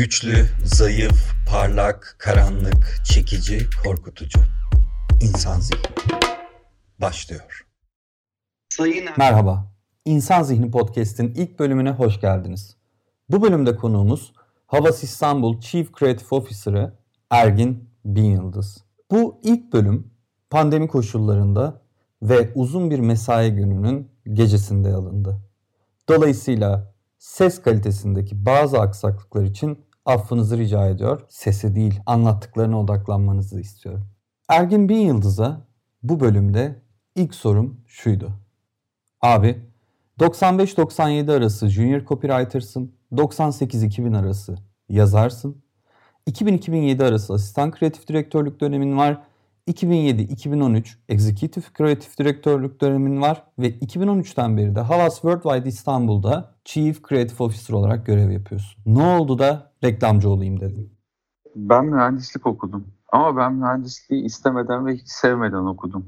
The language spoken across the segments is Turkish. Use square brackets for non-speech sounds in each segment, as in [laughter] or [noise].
Güçlü, zayıf, parlak, karanlık, çekici, korkutucu. İnsan zihni. Başlıyor. Sayın Er- Merhaba. İnsan Zihni Podcast'in ilk bölümüne hoş geldiniz. Bu bölümde konuğumuz Havas İstanbul Chief Creative Officer'ı Ergin Bin Yıldız. Bu ilk bölüm pandemi koşullarında ve uzun bir mesai gününün gecesinde alındı. Dolayısıyla ses kalitesindeki bazı aksaklıklar için affınızı rica ediyor. Sese değil anlattıklarına odaklanmanızı istiyorum. Ergin Bin Yıldız'a bu bölümde ilk sorum şuydu. Abi 95-97 arası junior copywriter'sın. 98-2000 arası yazarsın. 2000-2007 arası asistan kreatif direktörlük dönemin var. 2007-2013 executive kreatif direktörlük dönemin var ve 2013'ten beri de Havas Worldwide İstanbul'da Chief Creative Officer olarak görev yapıyorsun. Ne oldu da reklamcı olayım dedin? Ben mühendislik okudum. Ama ben mühendisliği istemeden ve hiç sevmeden okudum.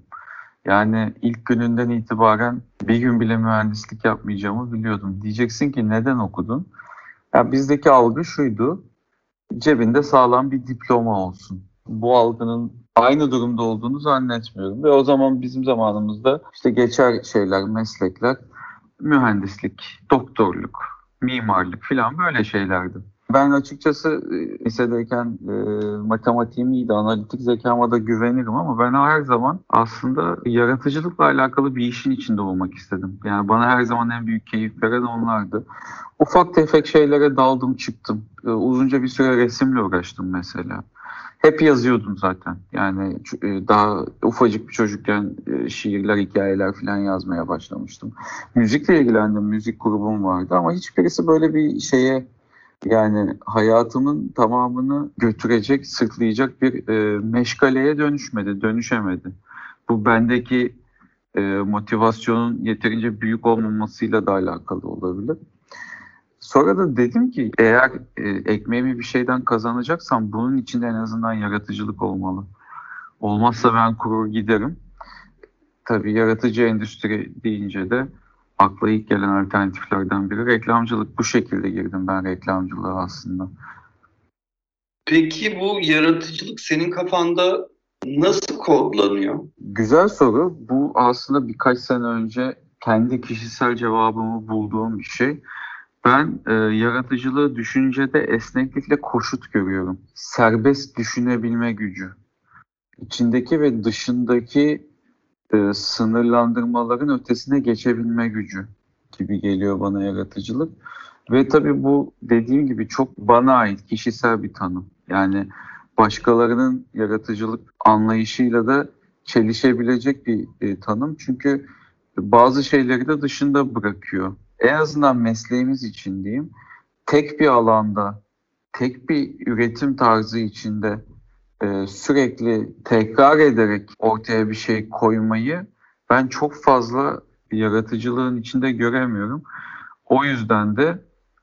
Yani ilk gününden itibaren bir gün bile mühendislik yapmayacağımı biliyordum. Diyeceksin ki neden okudun? Ya bizdeki algı şuydu. Cebinde sağlam bir diploma olsun. Bu algının aynı durumda olduğunu zannetmiyorum. Ve o zaman bizim zamanımızda işte geçer şeyler, meslekler, mühendislik, doktorluk, mimarlık falan böyle şeylerdi. Ben açıkçası e, lisedeyken e, matematiğim iyiydi, analitik zekama da güvenirim ama ben her zaman aslında yaratıcılıkla alakalı bir işin içinde olmak istedim. Yani bana her zaman en büyük keyif veren onlardı. Ufak tefek şeylere daldım çıktım. E, uzunca bir süre resimle uğraştım mesela. Hep yazıyordum zaten. Yani e, daha ufacık bir çocukken e, şiirler, hikayeler falan yazmaya başlamıştım. Müzikle ilgilendim, müzik grubum vardı ama hiçbirisi böyle bir şeye yani hayatımın tamamını götürecek, sırtlayacak bir e, meşgaleye dönüşmedi, dönüşemedi. Bu bendeki motivasyonun yeterince büyük olmamasıyla da alakalı olabilir. Sonra da dedim ki eğer e, ekmeğimi bir şeyden kazanacaksam bunun içinde en azından yaratıcılık olmalı. Olmazsa ben kurur giderim. Tabii yaratıcı endüstri deyince de akla ilk gelen alternatiflerden biri reklamcılık. Bu şekilde girdim ben reklamcılığa aslında. Peki bu yaratıcılık senin kafanda nasıl kodlanıyor? Güzel soru. Bu aslında birkaç sene önce kendi kişisel cevabımı bulduğum bir şey. Ben e, yaratıcılığı düşüncede esneklikle koşut görüyorum. Serbest düşünebilme gücü. İçindeki ve dışındaki e, sınırlandırmaların ötesine geçebilme gücü gibi geliyor bana yaratıcılık. Ve tabii bu dediğim gibi çok bana ait kişisel bir tanım. Yani başkalarının yaratıcılık anlayışıyla da çelişebilecek bir e, tanım. Çünkü bazı şeyleri de dışında bırakıyor. En azından mesleğimiz için diyeyim. Tek bir alanda, tek bir üretim tarzı içinde e, sürekli tekrar ederek ortaya bir şey koymayı ben çok fazla yaratıcılığın içinde göremiyorum. O yüzden de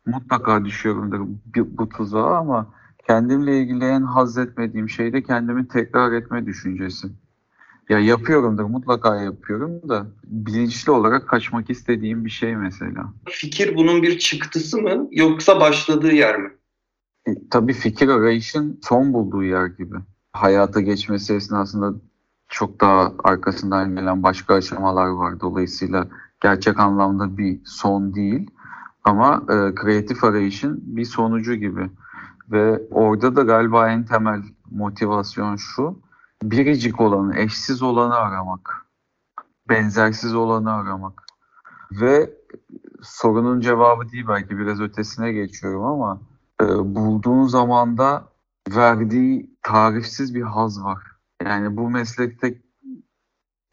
mutlaka düşüyorumdur bu, tuzağa ama kendimle ilgili en haz etmediğim şey de kendimi tekrar etme düşüncesi. Ya yapıyorumdur, mutlaka yapıyorum da bilinçli olarak kaçmak istediğim bir şey mesela. Fikir bunun bir çıktısı mı yoksa başladığı yer mi? E, tabii fikir arayışın son bulduğu yer gibi. Hayata geçmesi esnasında çok daha arkasından gelen başka aşamalar var. Dolayısıyla gerçek anlamda bir son değil. Ama e, kreatif arayışın bir sonucu gibi. Ve orada da galiba en temel motivasyon şu. Biricik olanı, eşsiz olanı aramak. Benzersiz olanı aramak. Ve sorunun cevabı değil belki biraz ötesine geçiyorum ama e, bulduğun zamanda verdiği tarifsiz bir haz var. Yani bu meslekte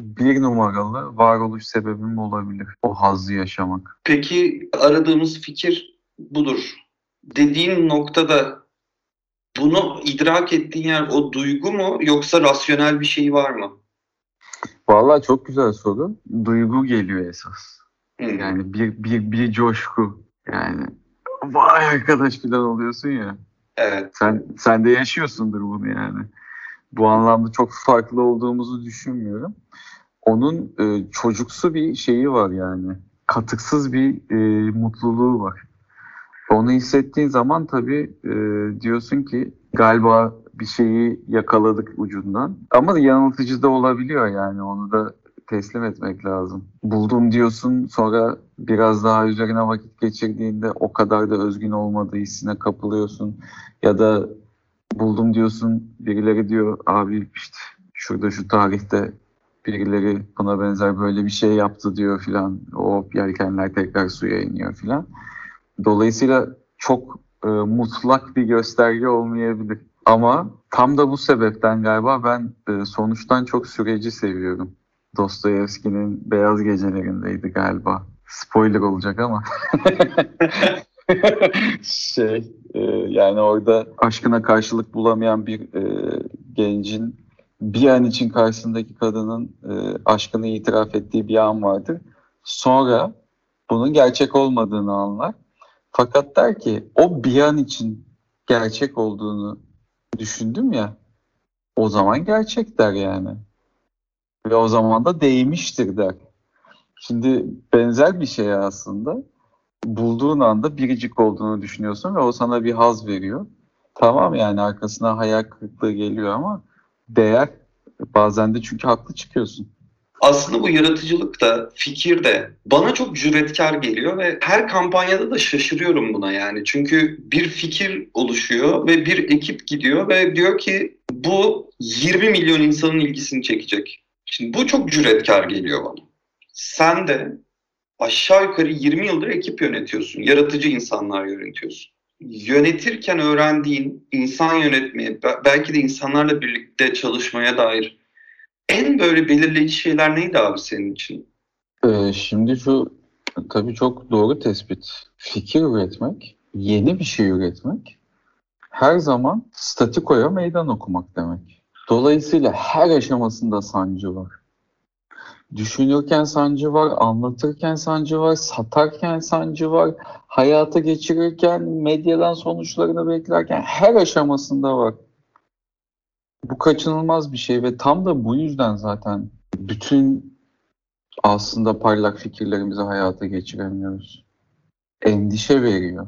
bir numaralı varoluş sebebim olabilir. O hazzı yaşamak. Peki aradığımız fikir budur. Dediğin noktada bunu idrak ettiğin yer o duygu mu yoksa rasyonel bir şey var mı? Vallahi çok güzel soru. Duygu geliyor esas. Hmm. Yani bir, bir, bir coşku. Yani vay arkadaş falan oluyorsun ya. Evet. Sen, sen de yaşıyorsundur bunu yani. Bu anlamda çok farklı olduğumuzu düşünmüyorum. Onun e, çocuksu bir şeyi var yani. Katıksız bir e, mutluluğu var. Onu hissettiğin zaman tabii e, diyorsun ki galiba bir şeyi yakaladık ucundan. Ama yanıltıcı da olabiliyor yani onu da teslim etmek lazım. Buldum diyorsun sonra biraz daha üzerine vakit geçirdiğinde o kadar da özgün olmadığı hissine kapılıyorsun. Ya da buldum diyorsun birileri diyor abi işte şurada şu tarihte birileri buna benzer böyle bir şey yaptı diyor filan. O yelkenler tekrar suya iniyor filan. Dolayısıyla çok e, mutlak bir gösterge olmayabilir. Ama tam da bu sebepten galiba ben e, sonuçtan çok süreci seviyorum. Dostoyevski'nin Beyaz Gecelerindeydi galiba. Spoiler olacak ama. [laughs] şey e, yani orada aşkına karşılık bulamayan bir e, gencin bir an için karşısındaki kadının e, aşkını itiraf ettiği bir an vardır. Sonra bunun gerçek olmadığını anlar. Fakat der ki o bir an için gerçek olduğunu düşündüm ya o zaman gerçek der yani. Ve o zaman da değmiştir der. Şimdi benzer bir şey aslında. Bulduğun anda biricik olduğunu düşünüyorsun ve o sana bir haz veriyor. Tamam yani arkasına hayal kırıklığı geliyor ama değer bazen de çünkü haklı çıkıyorsun. Aslında bu yaratıcılık da, fikir de bana çok cüretkar geliyor ve her kampanyada da şaşırıyorum buna yani. Çünkü bir fikir oluşuyor ve bir ekip gidiyor ve diyor ki bu 20 milyon insanın ilgisini çekecek. Şimdi bu çok cüretkar geliyor bana. Sen de aşağı yukarı 20 yıldır ekip yönetiyorsun. Yaratıcı insanlar yönetiyorsun. Yönetirken öğrendiğin insan yönetmeye, belki de insanlarla birlikte çalışmaya dair en böyle belirleyici şeyler neydi abi senin için? Ee, şimdi şu tabii çok doğru tespit. Fikir üretmek, yeni bir şey üretmek her zaman statikoya meydan okumak demek. Dolayısıyla her aşamasında sancı var. Düşünürken sancı var, anlatırken sancı var, satarken sancı var, hayata geçirirken, medyadan sonuçlarını beklerken her aşamasında var. Bu kaçınılmaz bir şey ve tam da bu yüzden zaten bütün aslında parlak fikirlerimizi hayata geçiremiyoruz. Endişe veriyor.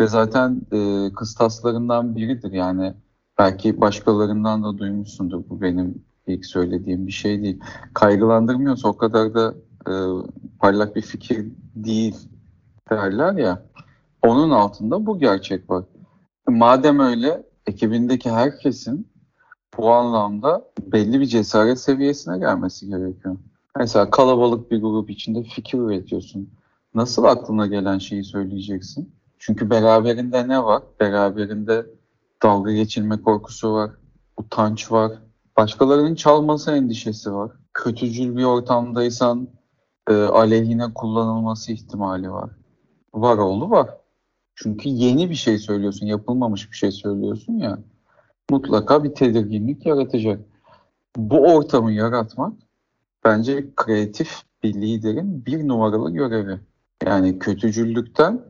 Ve zaten e, kıstaslarından biridir yani belki başkalarından da duymuşsundur bu benim ilk söylediğim bir şey değil. Kaygılandırmıyorsa o kadar da e, parlak bir fikir değil derler ya. Onun altında bu gerçek var. Madem öyle ekibindeki herkesin bu anlamda belli bir cesaret seviyesine gelmesi gerekiyor. Mesela kalabalık bir grup içinde fikir üretiyorsun. Nasıl aklına gelen şeyi söyleyeceksin? Çünkü beraberinde ne var? Beraberinde dalga geçilme korkusu var, utanç var, başkalarının çalması endişesi var. Kötücül bir ortamdaysan e, aleyhine kullanılması ihtimali var. Var oğlu var. Çünkü yeni bir şey söylüyorsun, yapılmamış bir şey söylüyorsun ya mutlaka bir tedirginlik yaratacak. Bu ortamı yaratmak bence kreatif bir liderin bir numaralı görevi. Yani kötücüllükten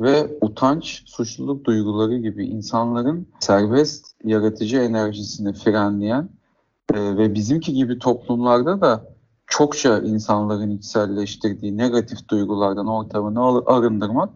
ve utanç, suçluluk duyguları gibi insanların serbest yaratıcı enerjisini frenleyen e, ve bizimki gibi toplumlarda da çokça insanların içselleştirdiği negatif duygulardan ortamını arındırmak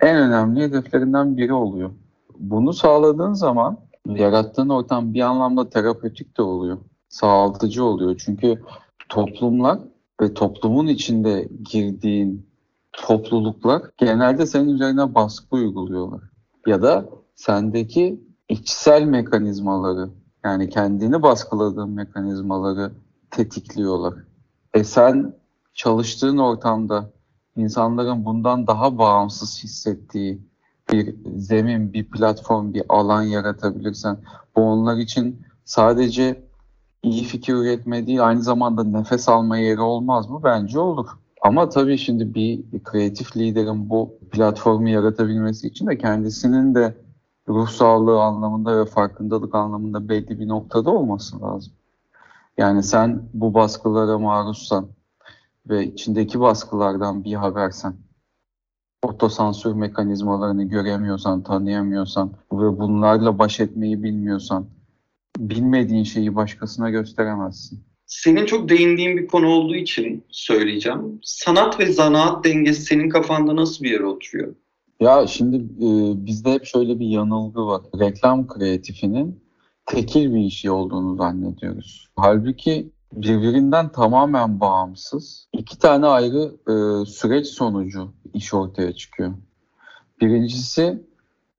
en önemli hedeflerinden biri oluyor. Bunu sağladığın zaman yarattığın ortam bir anlamda terapötik de oluyor. Sağaltıcı oluyor. Çünkü toplumlar ve toplumun içinde girdiğin topluluklar genelde senin üzerine baskı uyguluyorlar. Ya da sendeki içsel mekanizmaları yani kendini baskıladığın mekanizmaları tetikliyorlar. E sen çalıştığın ortamda insanların bundan daha bağımsız hissettiği bir zemin, bir platform, bir alan yaratabilirsen bu onlar için sadece iyi fikir üretme değil aynı zamanda nefes alma yeri olmaz mı? Bence olur. Ama tabii şimdi bir kreatif liderin bu platformu yaratabilmesi için de kendisinin de ruh sağlığı anlamında ve farkındalık anlamında belli bir noktada olması lazım. Yani sen bu baskılara maruzsan ve içindeki baskılardan bir habersen otosansür mekanizmalarını göremiyorsan, tanıyamıyorsan ve bunlarla baş etmeyi bilmiyorsan bilmediğin şeyi başkasına gösteremezsin. Senin çok değindiğin bir konu olduğu için söyleyeceğim. Sanat ve zanaat dengesi senin kafanda nasıl bir yere oturuyor? Ya şimdi e, bizde hep şöyle bir yanılgı var. Reklam kreatifinin tekil bir işi olduğunu zannediyoruz. Halbuki birbirinden tamamen bağımsız iki tane ayrı e, süreç sonucu iş ortaya çıkıyor. Birincisi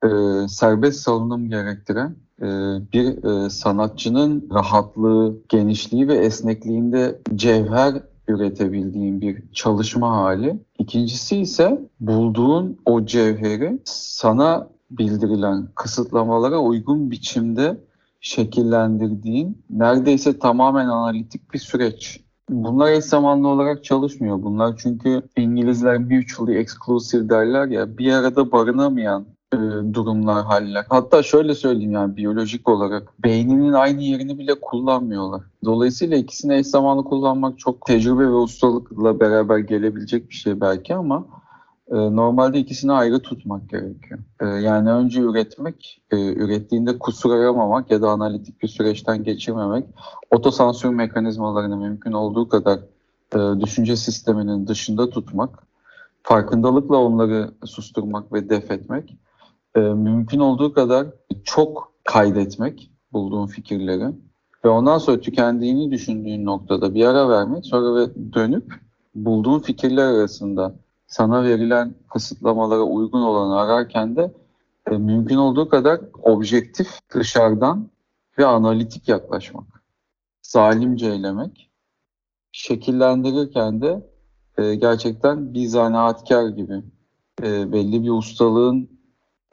e, serbest salınım gerektiren e, bir e, sanatçının rahatlığı, genişliği ve esnekliğinde cevher üretebildiğin bir çalışma hali. İkincisi ise bulduğun o cevheri sana bildirilen kısıtlamalara uygun biçimde şekillendirdiğin neredeyse tamamen analitik bir süreç. Bunlar eş zamanlı olarak çalışmıyor. Bunlar çünkü İngilizler mutually exclusive derler ya bir arada barınamayan e, durumlar, haller. Hatta şöyle söyleyeyim yani biyolojik olarak beyninin aynı yerini bile kullanmıyorlar. Dolayısıyla ikisini eş zamanlı kullanmak çok tecrübe ve ustalıkla beraber gelebilecek bir şey belki ama normalde ikisini ayrı tutmak gerekiyor. E, yani önce üretmek, e, ürettiğinde kusur aramamak ya da analitik bir süreçten geçirmemek, otosansür mekanizmalarını mümkün olduğu kadar e, düşünce sisteminin dışında tutmak, farkındalıkla onları susturmak ve def etmek, e, mümkün olduğu kadar çok kaydetmek bulduğun fikirleri ve ondan sonra tükendiğini düşündüğün noktada bir ara vermek, sonra ve dönüp bulduğun fikirler arasında sana verilen kısıtlamalara uygun olanı ararken de e, mümkün olduğu kadar objektif dışarıdan ve analitik yaklaşmak. Zalimce eylemek. Şekillendirirken de e, gerçekten bir zanaatkar gibi e, belli bir ustalığın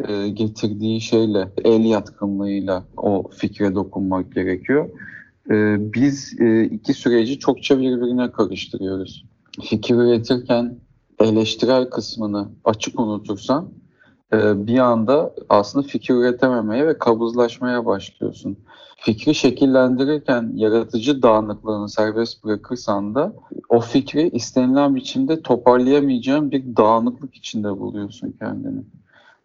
e, getirdiği şeyle, el yatkınlığıyla o fikre dokunmak gerekiyor. E, biz e, iki süreci çokça birbirine karıştırıyoruz. Fikir üretirken eleştirel kısmını açık unutursan e, bir anda aslında fikir üretememeye ve kabızlaşmaya başlıyorsun. Fikri şekillendirirken yaratıcı dağınıklığını serbest bırakırsan da o fikri istenilen biçimde toparlayamayacağın bir dağınıklık içinde buluyorsun kendini.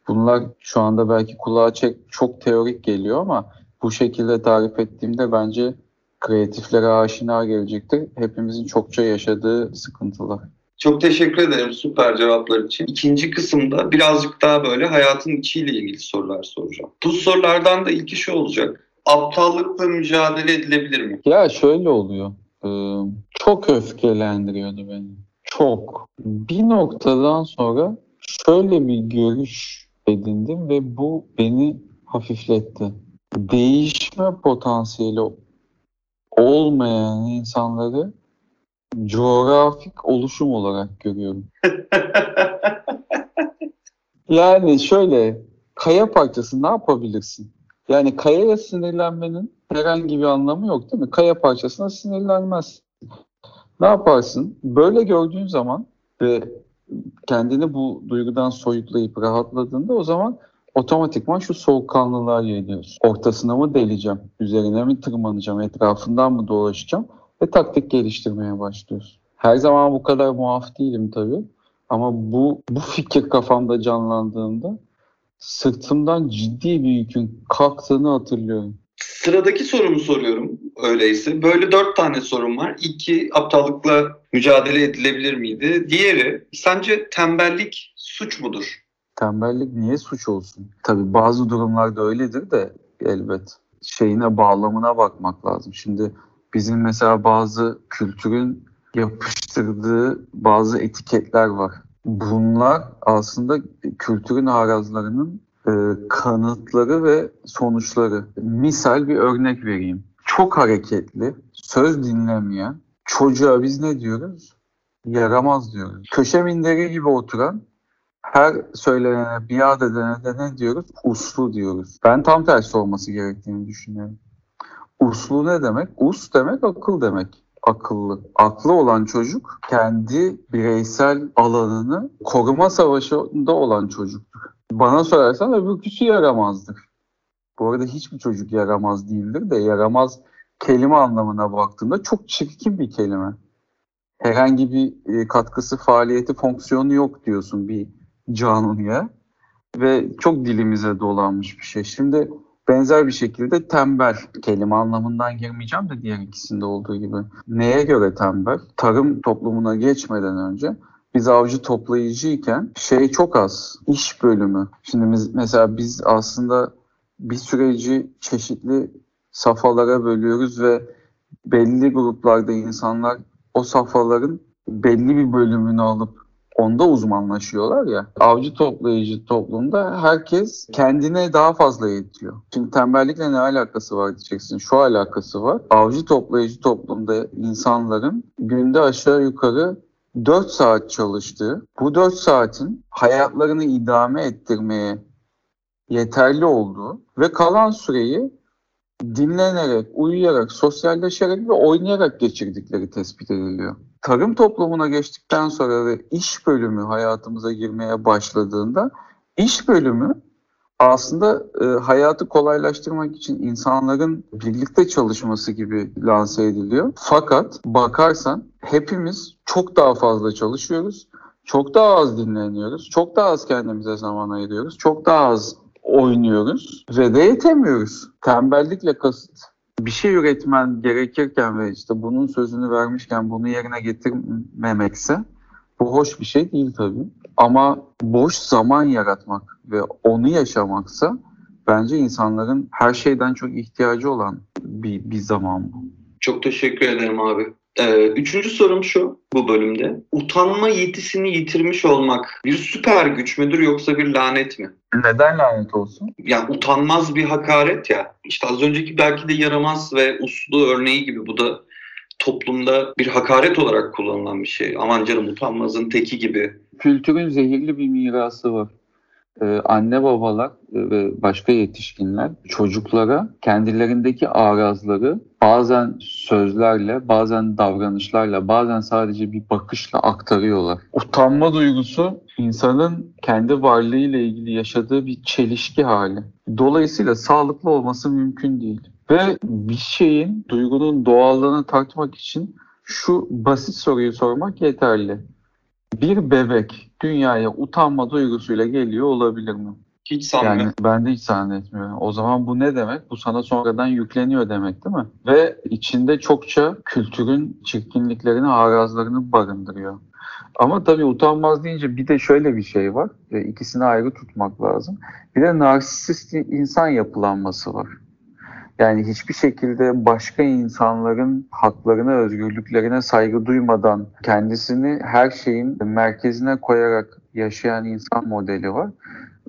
Bunlar şu anda belki kulağa çok teorik geliyor ama bu şekilde tarif ettiğimde bence kreatiflere aşina gelecektir. Hepimizin çokça yaşadığı sıkıntılar. Çok teşekkür ederim süper cevaplar için. İkinci kısımda birazcık daha böyle hayatın içiyle ilgili sorular soracağım. Bu sorulardan da ilki şu olacak. Aptallıkla mücadele edilebilir mi? Ya şöyle oluyor. çok öfkelendiriyordu beni. Çok. Bir noktadan sonra şöyle bir görüş edindim ve bu beni hafifletti. Değişme potansiyeli olmayan insanları coğrafik oluşum olarak görüyorum. yani şöyle kaya parçası ne yapabilirsin? Yani kayaya sinirlenmenin herhangi bir anlamı yok değil mi? Kaya parçasına sinirlenmez. Ne yaparsın? Böyle gördüğün zaman ve kendini bu duygudan soyutlayıp rahatladığında o zaman otomatikman şu soğukkanlılığa geliyorsun. Ortasına mı deleceğim? Üzerine mi tırmanacağım? Etrafından mı dolaşacağım? Ve taktik geliştirmeye başlıyoruz. Her zaman bu kadar muaf değilim tabii. Ama bu, bu fikir kafamda canlandığında sırtımdan ciddi bir yükün kalktığını hatırlıyorum. Sıradaki sorumu soruyorum öyleyse. Böyle dört tane sorum var. İlki aptallıkla mücadele edilebilir miydi? Diğeri sence tembellik suç mudur? Tembellik niye suç olsun? Tabii bazı durumlarda öyledir de elbet. Şeyine bağlamına bakmak lazım. Şimdi bizim mesela bazı kültürün yapıştırdığı bazı etiketler var. Bunlar aslında kültürün arazlarının e, kanıtları ve sonuçları. Misal bir örnek vereyim. Çok hareketli, söz dinlemeyen çocuğa biz ne diyoruz? Yaramaz diyoruz. Köşe minderi gibi oturan her söylenene, biat edene de ne diyoruz? Uslu diyoruz. Ben tam tersi olması gerektiğini düşünüyorum. Uslu ne demek? Us demek akıl demek. Akıllı. Aklı olan çocuk kendi bireysel alanını koruma savaşında olan çocuktur. Bana sorarsan öbürküsü yaramazdır. Bu arada hiçbir çocuk yaramaz değildir de yaramaz kelime anlamına baktığında çok çirkin bir kelime. Herhangi bir e, katkısı, faaliyeti, fonksiyonu yok diyorsun bir canlıya ve çok dilimize dolanmış bir şey. Şimdi Benzer bir şekilde tembel kelime anlamından girmeyeceğim de diğer ikisinde olduğu gibi. Neye göre tembel? Tarım toplumuna geçmeden önce biz avcı toplayıcıyken şey çok az. iş bölümü. Şimdi biz, mesela biz aslında bir süreci çeşitli safhalara bölüyoruz ve belli gruplarda insanlar o safhaların belli bir bölümünü alıp onda uzmanlaşıyorlar ya. Avcı toplayıcı toplumda herkes kendine daha fazla yetiyor. Şimdi tembellikle ne alakası var diyeceksin. Şu alakası var. Avcı toplayıcı toplumda insanların günde aşağı yukarı 4 saat çalıştığı, bu 4 saatin hayatlarını idame ettirmeye yeterli olduğu ve kalan süreyi dinlenerek, uyuyarak, sosyalleşerek ve oynayarak geçirdikleri tespit ediliyor. Tarım toplumuna geçtikten sonra ve iş bölümü hayatımıza girmeye başladığında iş bölümü aslında e, hayatı kolaylaştırmak için insanların birlikte çalışması gibi lanse ediliyor. Fakat bakarsan hepimiz çok daha fazla çalışıyoruz. Çok daha az dinleniyoruz. Çok daha az kendimize zaman ayırıyoruz. Çok daha az oynuyoruz ve de yetemiyoruz. Tembellikle kasıt bir şey üretmen gerekirken ve işte bunun sözünü vermişken bunu yerine getirmemekse bu hoş bir şey değil tabii. Ama boş zaman yaratmak ve onu yaşamaksa bence insanların her şeyden çok ihtiyacı olan bir, bir zaman bu. Çok teşekkür ederim abi. Ee, üçüncü sorum şu bu bölümde. Utanma yetisini yitirmiş olmak bir süper güç müdür yoksa bir lanet mi? Neden lanet olsun? Yani utanmaz bir hakaret ya. İşte az önceki belki de yaramaz ve uslu örneği gibi bu da toplumda bir hakaret olarak kullanılan bir şey. Aman canım utanmazın teki gibi. Kültürün zehirli bir mirası var anne babalar e, ve başka yetişkinler çocuklara kendilerindeki arazları bazen sözlerle, bazen davranışlarla, bazen sadece bir bakışla aktarıyorlar. Utanma duygusu insanın kendi varlığıyla ilgili yaşadığı bir çelişki hali. Dolayısıyla sağlıklı olması mümkün değil. Ve bir şeyin, duygunun doğallığını tartmak için şu basit soruyu sormak yeterli bir bebek dünyaya utanma duygusuyla geliyor olabilir mi? Hiç sanmıyorum. Yani ben de hiç zannetmiyorum. O zaman bu ne demek? Bu sana sonradan yükleniyor demek değil mi? Ve içinde çokça kültürün çirkinliklerini, arazlarını barındırıyor. Ama tabii utanmaz deyince bir de şöyle bir şey var. E, ikisini ayrı tutmak lazım. Bir de narsist insan yapılanması var. Yani hiçbir şekilde başka insanların haklarına, özgürlüklerine saygı duymadan kendisini her şeyin merkezine koyarak yaşayan insan modeli var.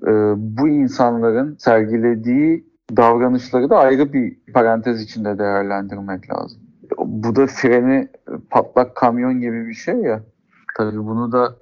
Ee, bu insanların sergilediği davranışları da ayrı bir parantez içinde değerlendirmek lazım. Bu da freni patlak kamyon gibi bir şey ya. Tabii bunu da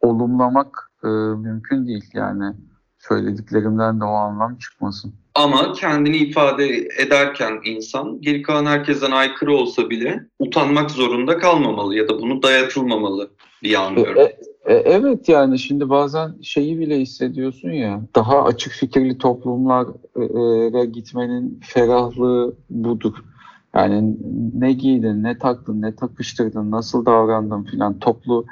olumlamak e, mümkün değil yani söylediklerimden de o anlam çıkmasın. Ama kendini ifade ederken insan geri kalan herkesten aykırı olsa bile utanmak zorunda kalmamalı ya da bunu dayatılmamalı diye anlıyorum. E, e, evet yani şimdi bazen şeyi bile hissediyorsun ya daha açık fikirli toplumlara gitmenin ferahlığı budur. Yani ne giydin, ne taktın, ne takıştırdın, nasıl davrandın filan toplu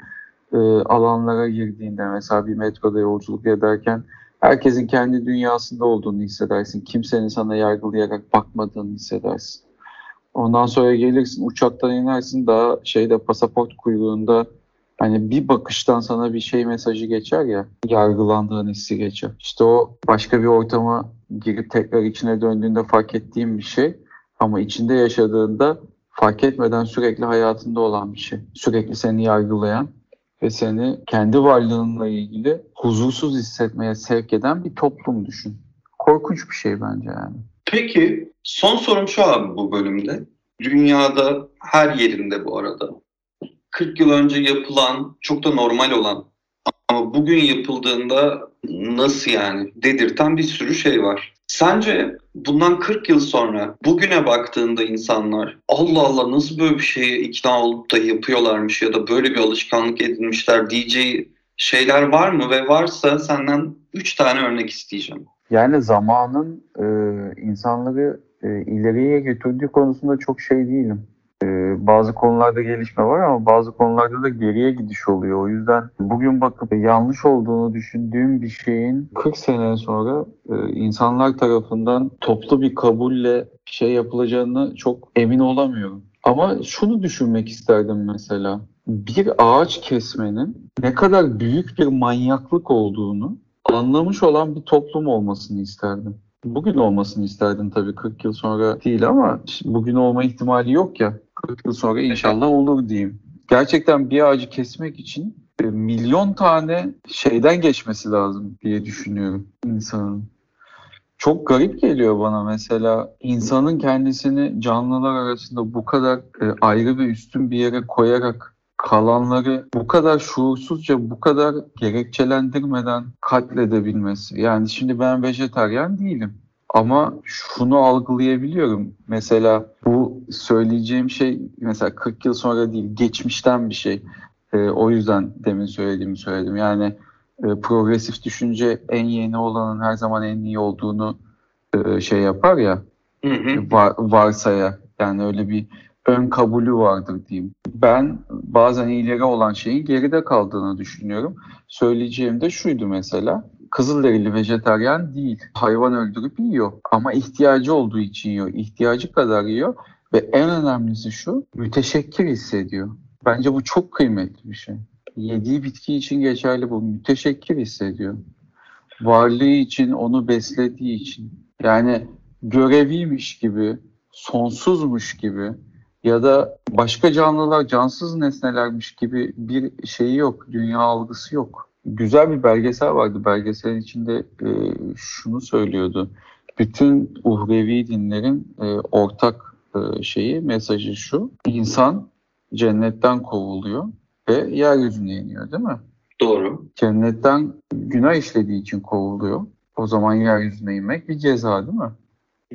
e, alanlara girdiğinde mesela bir metroda yolculuk ederken herkesin kendi dünyasında olduğunu hissedersin. Kimsenin sana yargılayarak bakmadığını hissedersin. Ondan sonra gelirsin uçaktan inersin daha şeyde pasaport kuyruğunda hani bir bakıştan sana bir şey mesajı geçer ya yargılandığın hissi geçer. İşte o başka bir ortama girip tekrar içine döndüğünde fark ettiğim bir şey ama içinde yaşadığında fark etmeden sürekli hayatında olan bir şey. Sürekli seni yargılayan ve seni kendi varlığınla ilgili huzursuz hissetmeye sevk eden bir toplum düşün. Korkunç bir şey bence yani. Peki son sorum şu abi bu bölümde. Dünyada her yerinde bu arada 40 yıl önce yapılan çok da normal olan ama bugün yapıldığında nasıl yani dedirten bir sürü şey var. Sence bundan 40 yıl sonra bugüne baktığında insanlar Allah Allah nasıl böyle bir şeye ikna olup da yapıyorlarmış ya da böyle bir alışkanlık edinmişler diyeceği şeyler var mı ve varsa senden 3 tane örnek isteyeceğim. Yani zamanın e, insanları e, ileriye götürdüğü konusunda çok şey değilim. Bazı konularda gelişme var ama bazı konularda da geriye gidiş oluyor. O yüzden bugün bakıp yanlış olduğunu düşündüğüm bir şeyin 40 sene sonra e, insanlar tarafından toplu bir kabulle şey yapılacağını çok emin olamıyorum. Ama şunu düşünmek isterdim mesela. bir ağaç kesmenin ne kadar büyük bir manyaklık olduğunu anlamış olan bir toplum olmasını isterdim. Bugün olmasını isterdim tabii 40 yıl sonra değil ama bugün olma ihtimali yok ya. 40 yıl sonra inşallah olur diyeyim. Gerçekten bir ağacı kesmek için e, milyon tane şeyden geçmesi lazım diye düşünüyorum insanın. Çok garip geliyor bana mesela insanın kendisini canlılar arasında bu kadar e, ayrı ve üstün bir yere koyarak kalanları bu kadar şuursuzca, bu kadar gerekçelendirmeden katledebilmesi. Yani şimdi ben vejetaryen değilim. Ama şunu algılayabiliyorum. Mesela bu söyleyeceğim şey mesela 40 yıl sonra değil, geçmişten bir şey. E, o yüzden demin söylediğimi söyledim. Yani e, progresif düşünce en yeni olanın her zaman en iyi olduğunu e, şey yapar ya, Hı hı. var, varsaya. Yani öyle bir ön kabulü vardır diyeyim. Ben bazen ileri olan şeyin geride kaldığını düşünüyorum. Söyleyeceğim de şuydu mesela. Kızılderili vejetaryen değil. Hayvan öldürüp yiyor. Ama ihtiyacı olduğu için yiyor. İhtiyacı kadar yiyor. Ve en önemlisi şu, müteşekkir hissediyor. Bence bu çok kıymetli bir şey. Yediği bitki için geçerli bu. Müteşekkir hissediyor. Varlığı için, onu beslediği için. Yani göreviymiş gibi, sonsuzmuş gibi ya da başka canlılar cansız nesnelermiş gibi bir şeyi yok. Dünya algısı yok. Güzel bir belgesel vardı. Belgeselin içinde e, şunu söylüyordu. Bütün uhrevi dinlerin e, ortak e, şeyi, mesajı şu. İnsan cennetten kovuluyor ve yeryüzüne iniyor değil mi? Doğru. Cennetten günah işlediği için kovuluyor. O zaman yeryüzüne inmek bir ceza değil mi?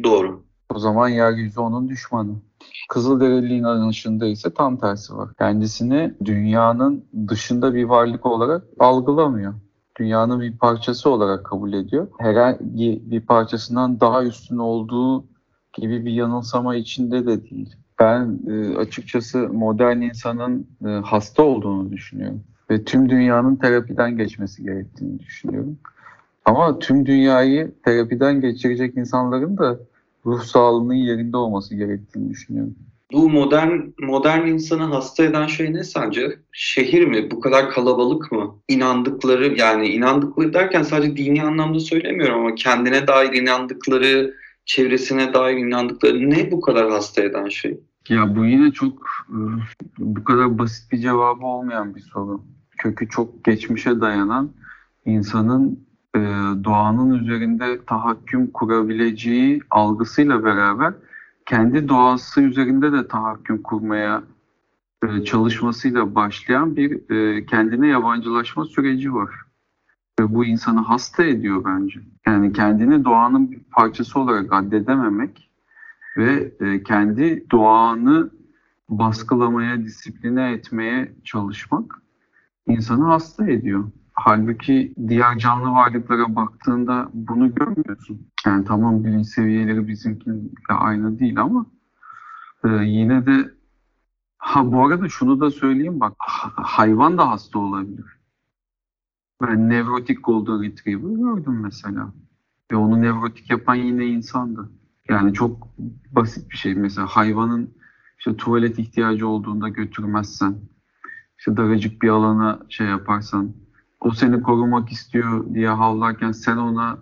Doğru. O zaman yeryüzü onun düşmanı. Kızılderili inanışında ise tam tersi var. Kendisini dünyanın dışında bir varlık olarak algılamıyor. Dünyanın bir parçası olarak kabul ediyor. Herhangi bir parçasından daha üstün olduğu gibi bir yanılsama içinde de değil. Ben e, açıkçası modern insanın e, hasta olduğunu düşünüyorum. Ve tüm dünyanın terapiden geçmesi gerektiğini düşünüyorum. Ama tüm dünyayı terapiden geçirecek insanların da ruh sağlığının yerinde olması gerektiğini düşünüyorum. Bu modern modern insanı hasta eden şey ne sence? Şehir mi? Bu kadar kalabalık mı? İnandıkları yani inandıkları derken sadece dini anlamda söylemiyorum ama kendine dair inandıkları, çevresine dair inandıkları ne bu kadar hasta eden şey? Ya bu yine çok e, bu kadar basit bir cevabı olmayan bir soru. Kökü çok geçmişe dayanan insanın e, doğanın üzerinde tahakküm kurabileceği algısıyla beraber kendi doğası üzerinde de tahakküm kurmaya e, çalışmasıyla başlayan bir e, kendine yabancılaşma süreci var. Ve bu insanı hasta ediyor bence. Yani kendini doğanın bir parçası olarak addedememek ve e, kendi doğanı baskılamaya, disipline etmeye çalışmak insanı hasta ediyor. Halbuki diğer canlı varlıklara baktığında bunu görmüyorsun. Yani tamam bilinç seviyeleri bizimkiyle aynı değil ama e, yine de ha bu arada şunu da söyleyeyim bak hayvan da hasta olabilir. Ben nevrotik Golden Retriever gördüm mesela. Ve onu nevrotik yapan yine insandı. Yani çok basit bir şey. Mesela hayvanın işte tuvalet ihtiyacı olduğunda götürmezsen, işte daracık bir alana şey yaparsan, o seni korumak istiyor diye havlarken sen ona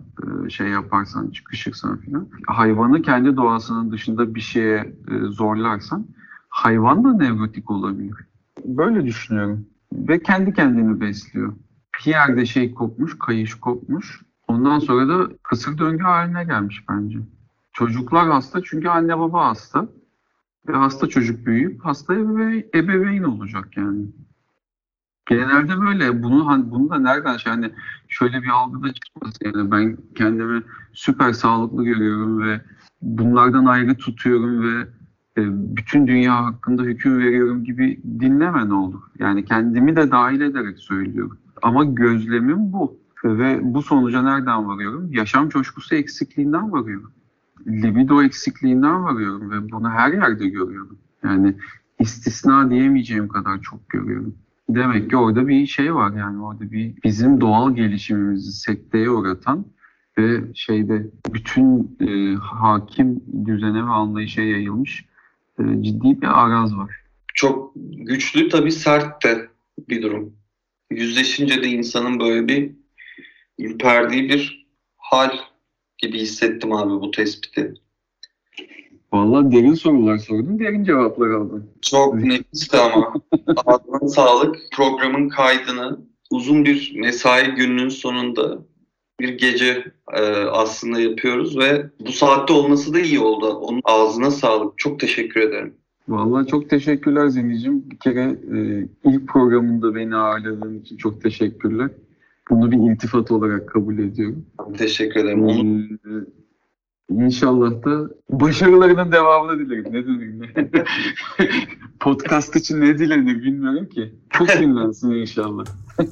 e, şey yaparsan, çıkışırsan falan. Hayvanı kendi doğasının dışında bir şeye e, zorlarsan hayvan da nevrotik olabilir. Böyle düşünüyorum. Ve kendi kendini besliyor. Bir yerde şey kopmuş, kayış kopmuş. Ondan sonra da kısır döngü haline gelmiş bence. Çocuklar hasta çünkü anne baba hasta. Ve hasta çocuk büyüyüp hasta ebeveyn olacak yani. Genelde böyle. Bunu hani bunu da nereden şey hani şöyle bir algıda çıkması yani ben kendimi süper sağlıklı görüyorum ve bunlardan ayrı tutuyorum ve e, bütün dünya hakkında hüküm veriyorum gibi dinleme ne olur. Yani kendimi de dahil ederek söylüyorum. Ama gözlemim bu. Ve bu sonuca nereden varıyorum? Yaşam coşkusu eksikliğinden varıyorum. Libido eksikliğinden varıyorum ve bunu her yerde görüyorum. Yani istisna diyemeyeceğim kadar çok görüyorum. Demek ki orada bir şey var yani orada bir bizim doğal gelişimimizi sekteye uğratan ve şeyde bütün e, hakim düzene ve anlayışa yayılmış e, ciddi bir araz var. çok güçlü tabii sert de bir durum. Yüzleşince de insanın böyle bir ürperdiği bir hal gibi hissettim abi bu tespiti. Vallahi derin sorular sordun, derin cevaplar aldın. Çok nefisti ama. Ağzına [laughs] sağlık. Programın kaydını uzun bir mesai gününün sonunda bir gece e, aslında yapıyoruz ve bu saatte olması da iyi oldu. Onun ağzına sağlık. Çok teşekkür ederim. Vallahi çok teşekkürler Zeniciğim. Bir kere e, ilk programında beni ağırladığın için çok teşekkürler. Bunu bir iltifat olarak kabul ediyorum. Teşekkür ederim. Onu Ee, İnşallah da başarılarının devamını dilerim. Ne denir? [laughs] Podcast için ne dilenir bilmiyorum ki. Çok [laughs] dinlensin inşallah. [laughs]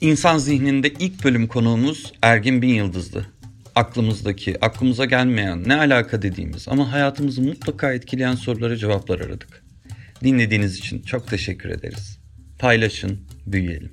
İnsan zihninde ilk bölüm konuğumuz Ergin Bin Yıldız'dı. Aklımızdaki, aklımıza gelmeyen, ne alaka dediğimiz ama hayatımızı mutlaka etkileyen sorulara cevaplar aradık. Dinlediğiniz için çok teşekkür ederiz. Paylaşın, büyüyelim.